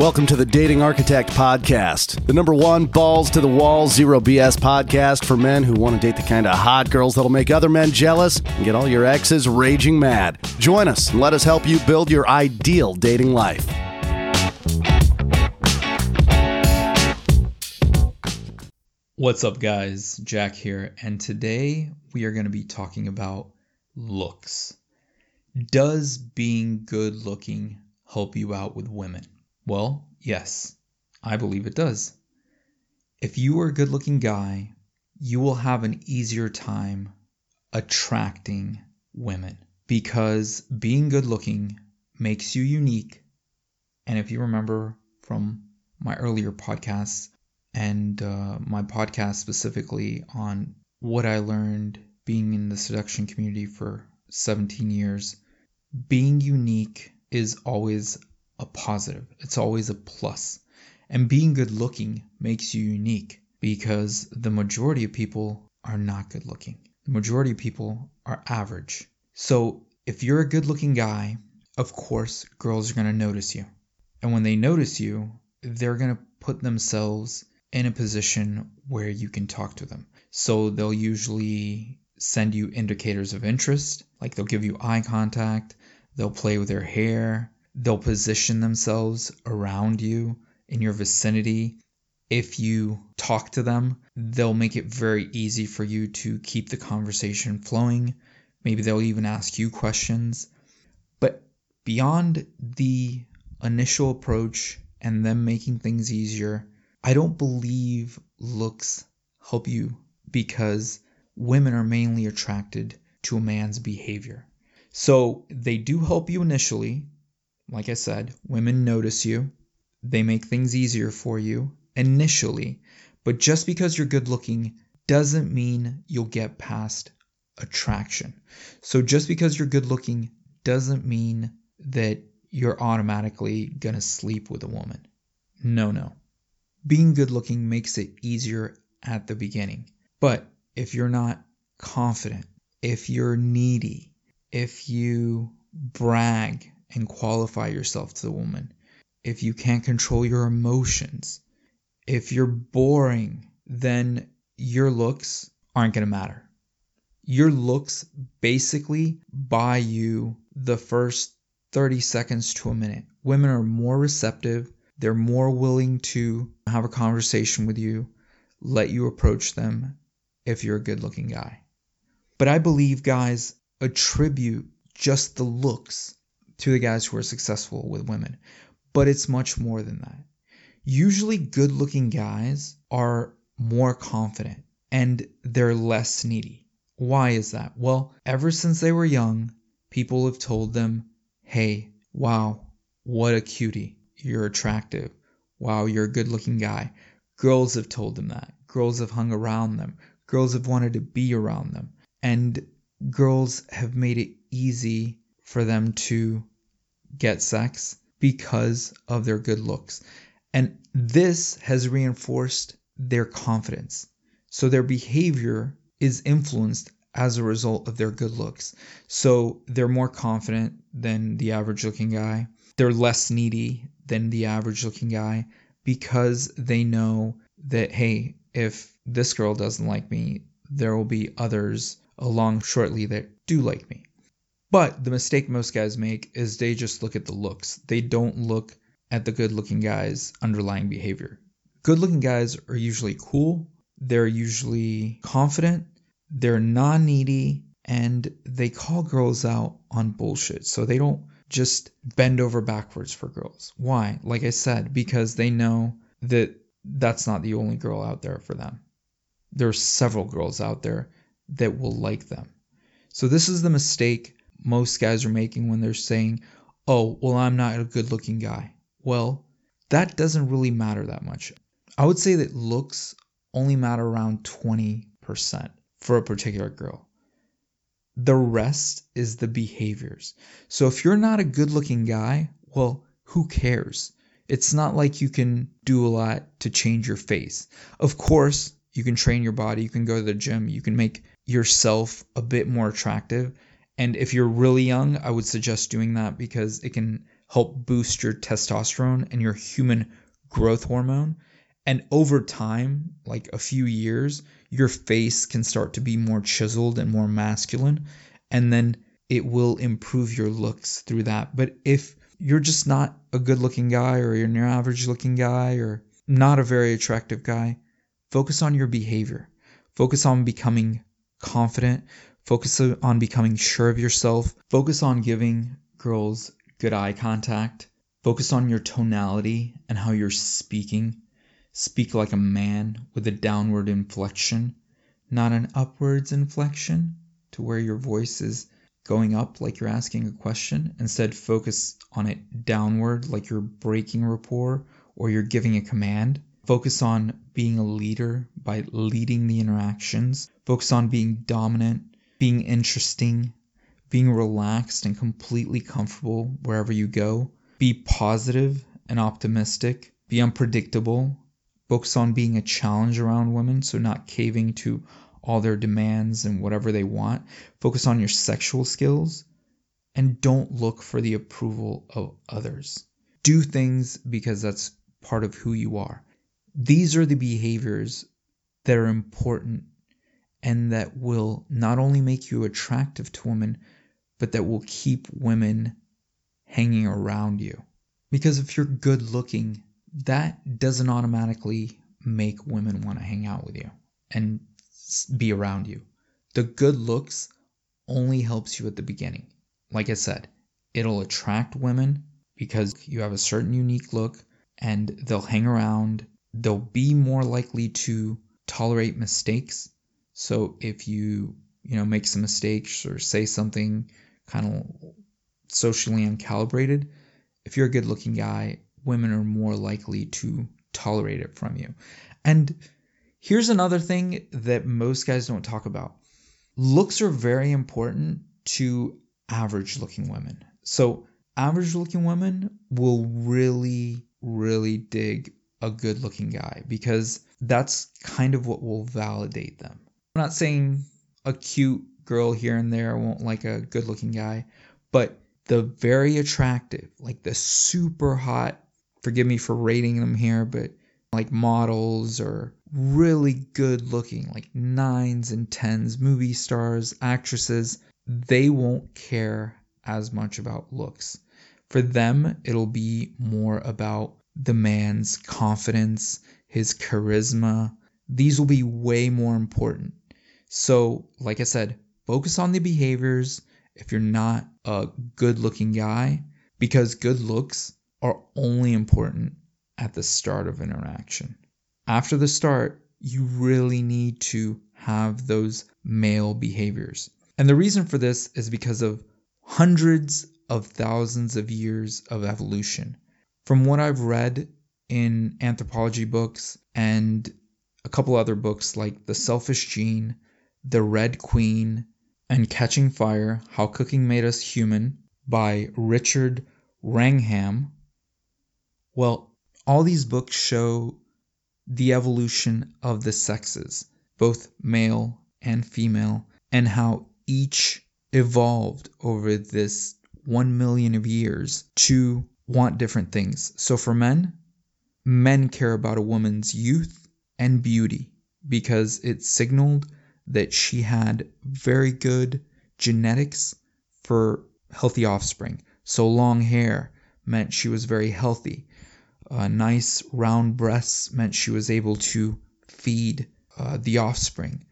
Welcome to the Dating Architect Podcast, the number one balls to the wall, zero BS podcast for men who want to date the kind of hot girls that'll make other men jealous and get all your exes raging mad. Join us and let us help you build your ideal dating life. What's up, guys? Jack here, and today we are going to be talking about looks. Does being good looking help you out with women? Well, yes, I believe it does. If you are a good looking guy, you will have an easier time attracting women because being good looking makes you unique. And if you remember from my earlier podcasts and uh, my podcast specifically on what I learned being in the seduction community for 17 years, being unique is always a positive. It's always a plus. And being good looking makes you unique because the majority of people are not good looking. The majority of people are average. So if you're a good looking guy, of course, girls are going to notice you. And when they notice you, they're going to put themselves in a position where you can talk to them. So they'll usually send you indicators of interest, like they'll give you eye contact, they'll play with their hair, they'll position themselves around you in your vicinity. If you talk to them, they'll make it very easy for you to keep the conversation flowing. Maybe they'll even ask you questions. But beyond the initial approach and them making things easier, I don't believe looks help you because women are mainly attracted to a man's behavior. So they do help you initially, like I said, women notice you, they make things easier for you initially, but just because you're good looking doesn't mean you'll get past attraction. So just because you're good looking doesn't mean that you're automatically going to sleep with a woman. No, no. Being good looking makes it easier at the beginning. But if you're not confident, if you're needy, if you brag and qualify yourself to the woman. If you can't control your emotions, if you're boring, then your looks aren't going to matter. Your looks basically buy you the first 30 seconds to a minute. Women are more receptive, they're more willing to have a conversation with you, let you approach them if you're a good looking guy. But I believe guys attribute just the looks to the guys who are successful with women, but it's much more than that. Usually, good looking guys are more confident and they're less needy. Why is that? Well, ever since they were young, people have told them, hey, wow, what a cutie. You're attractive. Wow, you're a good looking guy. Girls have told them that. Girls have hung around them. Girls have wanted to be around them. And girls have made it easy for them to get sex because of their good looks. And this has reinforced their confidence. So their behavior is influenced as a result of their good looks. So they're more confident than the average looking guy. They're less needy than the average looking guy because they know that, hey, if this girl doesn't like me, there will be others along shortly that do like me. But the mistake most guys make is they just look at the looks. They don't look at the good looking guy's underlying behavior. Good looking guys are usually cool, they're usually confident, they're non needy, and they call girls out on bullshit. So they don't just bend over backwards for girls. Why? Like I said, because they know that that's not the only girl out there for them. There are several girls out there that will like them. So this is the mistake most guys are making when they're saying, oh, well, I'm not a good looking guy. Well, that doesn't really matter that much. I would say that looks only matter around 20% for a particular girl. The rest is the behaviors. So if you're not a good looking guy, well, who cares? It's not like you can do a lot to change your face. Of course, you can train your body, you can go to the gym, you can make yourself a bit more attractive, and if you're really young, I would suggest doing that because it can help boost your testosterone and your human growth hormone. And over time, like a few years, your face can start to be more chiseled and more masculine. And then it will improve your looks through that. But if you're just not a good looking guy or you're an average looking guy or not a very attractive guy, focus on your behavior. Focus on becoming confident. Focus on becoming sure of yourself. Focus on giving girls good eye contact. Focus on your tonality and how you're speaking. Speak like a man with a downward inflection, not an upwards inflection to where your voice is going up like you're asking a question. Instead, focus on it downward like you're breaking rapport or you're giving a command. Focus on being a leader by leading the interactions. Focus on being dominant, being interesting, being relaxed and completely comfortable wherever you go. Be positive and optimistic. Be unpredictable. Focus on being a challenge around women, so not caving to all their demands and whatever they want. Focus on your sexual skills and don't look for the approval of others. Do things because that's part of who you are. These are the behaviors that are important and that will not only make you attractive to women, but that will keep women hanging around you. Because if you're good looking, that doesn't automatically make women want to hang out with you and be around you. The good looks only helps you at the beginning. Like I said, it'll attract women because you have a certain unique look and they'll hang around. They'll be more likely to tolerate mistakes. So if you, you know, make some mistakes or say something kind of socially uncalibrated, if you're a good looking guy, women are more likely to tolerate it from you. And here's another thing that most guys don't talk about looks are very important to average looking women. So, average looking women will really, really dig a good looking guy because that's kind of what will validate them. I'm not saying a cute girl here and there won't like a good looking guy, but the very attractive, like the super hot, forgive me for rating them here, but like models or really good looking, like nines and tens, movie stars, actresses, they won't care as much about looks. For them, it'll be more about the man's confidence, his charisma. These will be way more important. So, like I said, focus on the behaviors if you're not a good looking guy, because good looks are only important at the start of interaction. After the start, you really need to have those male behaviors. And the reason for this is because of hundreds of thousands of years of evolution. From what I've read in anthropology books and a couple other books like The Selfish Gene, The Red Queen, and Catching Fire How Cooking Made Us Human by Richard Wrangham. Well, all these books show the evolution of the sexes, both male and female, and how each evolved over this one million of years to want different things. So for men, men care about a woman's youth and beauty because it signaled that she had very good genetics for healthy offspring. So long hair meant she was very healthy. Uh, nice round breasts meant she was able to feed uh, the offspring.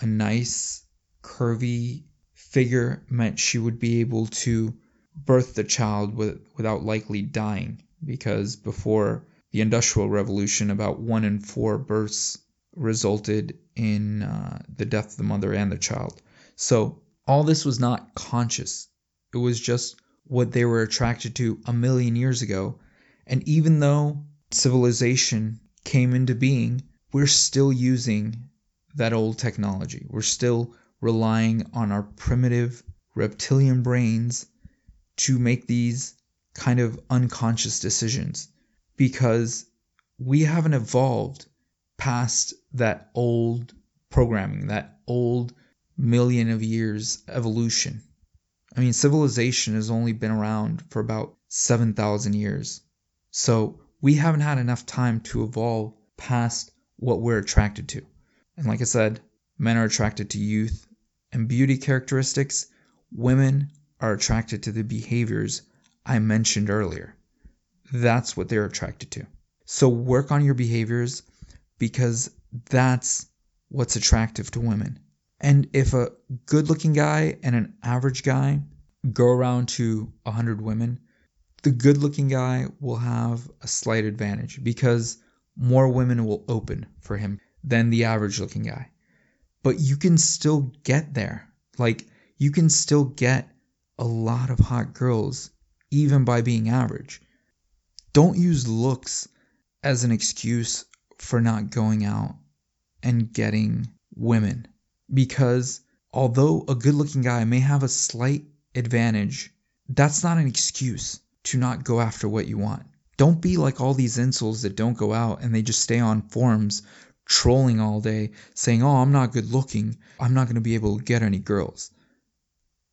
A nice curvy figure meant she would be able to birth the child with, without likely dying because before the industrial revolution about one in four births resulted in uh, the death of the mother and the child. So all this was not conscious. It was just what they were attracted to a million years ago. And even though civilization came into being we're still using that old technology. We're still relying on our primitive reptilian brains to make these kind of unconscious decisions because we haven't evolved past that old programming, that old million of years evolution. I mean, civilization has only been around for about 7,000 years. So we haven't had enough time to evolve past what we're attracted to. And like I said, men are attracted to youth and beauty characteristics, women are attracted to the behaviors I mentioned earlier. That's what they're attracted to. So work on your behaviors because that's what's attractive to women. And if a good looking guy and an average guy go around to 100 women, the good looking guy will have a slight advantage because more women will open for him than the average looking guy. But you can still get there. Like, you can still get a lot of hot girls even by being average. Don't use looks as an excuse for not going out and getting women because although a good looking guy may have a slight advantage, that's not an excuse to not go after what you want. Don't be like all these incels that don't go out and they just stay on forums trolling all day saying, Oh, I'm not good looking. I'm not going to be able to get any girls.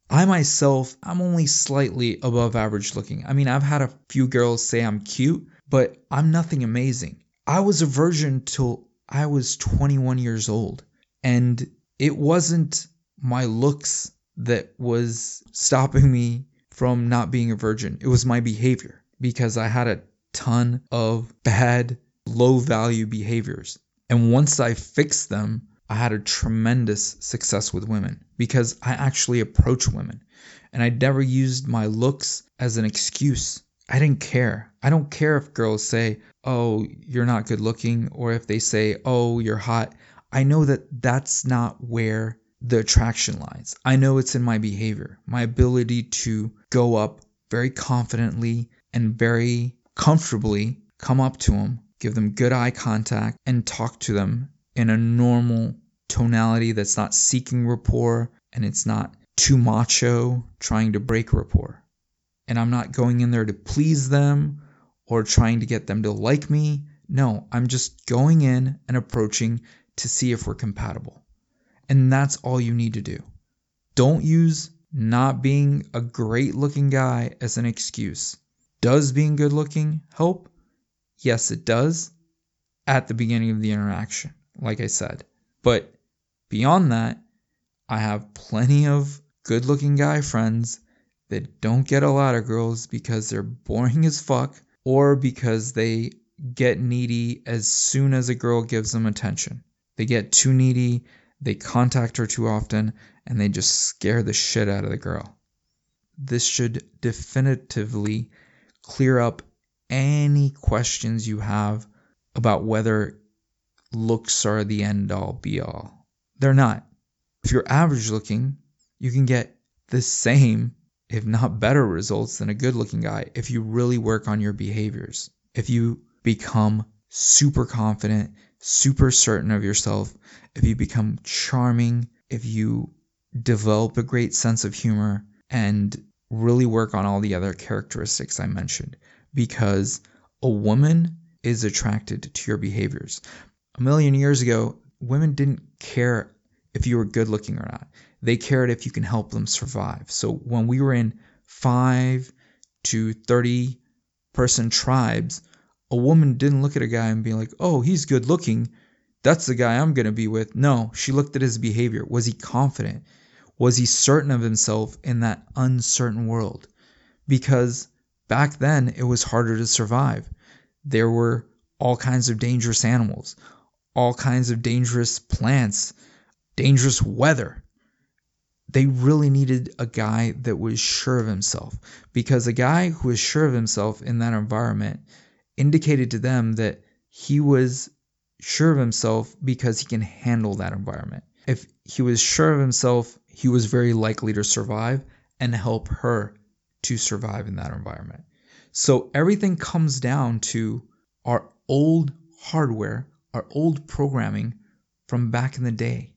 I myself, I'm only slightly above average looking. I mean, I've had a few girls say I'm cute, but I'm nothing amazing. I was a virgin till I was 21 years old. And it wasn't my looks that was stopping me from not being a virgin. It was my behavior because I had a ton of bad, low value behaviors. And once I fixed them, I had a tremendous success with women because I actually approach women and I never used my looks as an excuse. I didn't care. I don't care if girls say, oh, you're not good looking, or if they say, oh, you're hot. I know that that's not where the attraction lies. I know it's in my behavior, my ability to go up very confidently and very comfortably, come up to them, give them good eye contact, and talk to them in a normal tonality that's not seeking rapport and it's not too macho trying to break rapport. And I'm not going in there to please them or trying to get them to like me. No, I'm just going in and approaching to see if we're compatible. And that's all you need to do. Don't use not being a great looking guy as an excuse. Does being good looking help? Yes, it does at the beginning of the interaction, like I said. But beyond that, I have plenty of good looking guy friends that don't get a lot of girls because they're boring as fuck or because they get needy as soon as a girl gives them attention. They get too needy they contact her too often and they just scare the shit out of the girl. This should definitively clear up any questions you have about whether looks are the end all be all. They're not. If you're average looking, you can get the same, if not better results than a good looking guy if you really work on your behaviors. If you become super confident, super certain of yourself, if you become charming, if you develop a great sense of humor, and really work on all the other characteristics I mentioned. Because a woman is attracted to your behaviors. A million years ago, women didn't care if you were good looking or not. They cared if you can help them survive. So when we were in five to 30 person tribes, a woman didn't look at a guy and be like, oh, he's good looking. That's the guy I'm going to be with. No, she looked at his behavior. Was he confident? Was he certain of himself in that uncertain world? Because back then it was harder to survive. There were all kinds of dangerous animals, all kinds of dangerous plants, dangerous weather. They really needed a guy that was sure of himself because a guy who was sure of himself in that environment indicated to them that he was sure of himself because he can handle that environment. If he was sure of himself, he was very likely to survive and help her to survive in that environment. So everything comes down to our old hardware, our old programming from back in the day,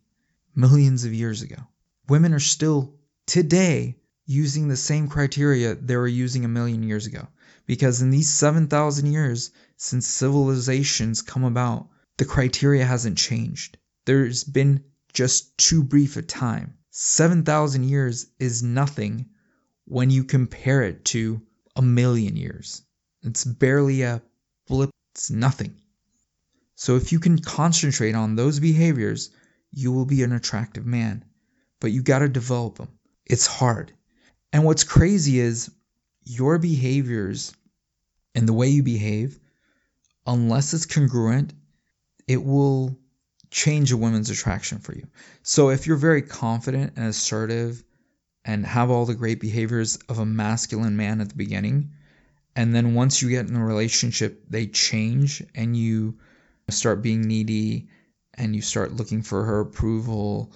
millions of years ago. Women are still today using the same criteria they were using a million years ago. Because in these 7,000 years since civilizations come about, the criteria hasn't changed. There's been just too brief a time. 7,000 years is nothing when you compare it to a million years. It's barely a blip, it's nothing. So if you can concentrate on those behaviors, you will be an attractive man. But you got to develop them. It's hard. And what's crazy is your behaviors and the way you behave, unless it's congruent, it will change a woman's attraction for you. So if you're very confident and assertive and have all the great behaviors of a masculine man at the beginning. And then once you get in a relationship, they change and you start being needy and you start looking for her approval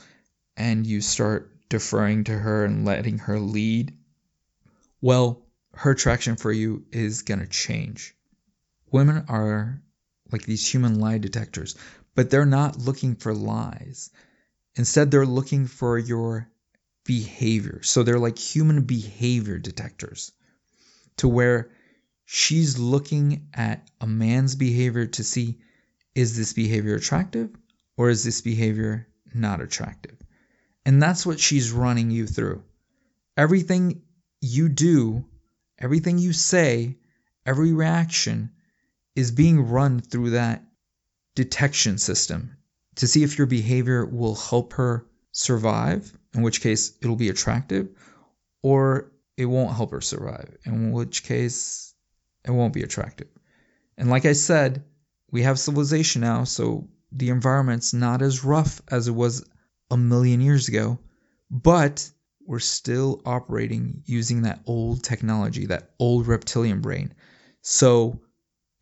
and you start deferring to her and letting her lead. Well, her attraction for you is going to change. Women are like these human lie detectors, but they're not looking for lies. Instead, they're looking for your behavior. So they're like human behavior detectors to where she's looking at a man's behavior to see is this behavior attractive or is this behavior not attractive? And that's what she's running you through. Everything you do, everything you say, every reaction is being run through that detection system to see if your behavior will help her survive in which case it'll be attractive, or it won't help her survive, in which case it won't be attractive. And like I said, we have civilization now, so the environment's not as rough as it was a million years ago, but we're still operating using that old technology, that old reptilian brain. So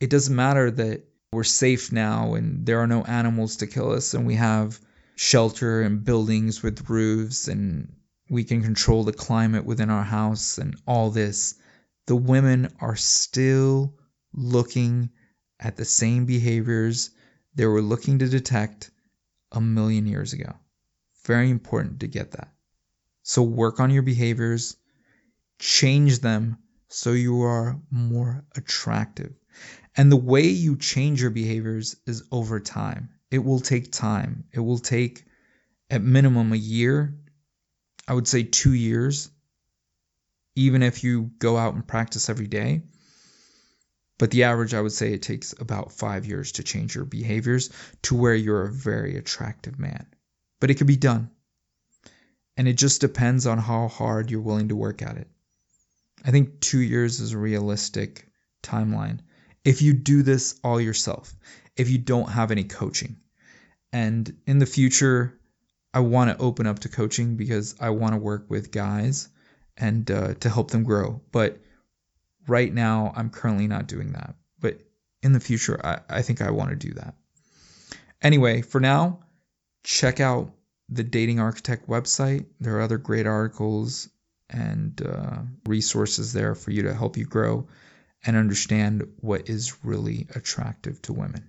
it doesn't matter that we're safe now and there are no animals to kill us and we have shelter and buildings with roofs and we can control the climate within our house and all this, the women are still looking at the same behaviors they were looking to detect a million years ago. Very important to get that. So work on your behaviors, change them so you are more attractive. And the way you change your behaviors is over time. It will take time. It will take at minimum a year. I would say two years, even if you go out and practice every day. But the average, I would say it takes about five years to change your behaviors to where you're a very attractive man. But it can be done. And it just depends on how hard you're willing to work at it. I think two years is a realistic timeline. If you do this all yourself, if you don't have any coaching. And in the future, I want to open up to coaching because I want to work with guys and uh, to help them grow. But right now, I'm currently not doing that. But in the future, I, I think I want to do that. Anyway, for now, check out the Dating Architect website. There are other great articles and uh, resources there for you to help you grow and understand what is really attractive to women.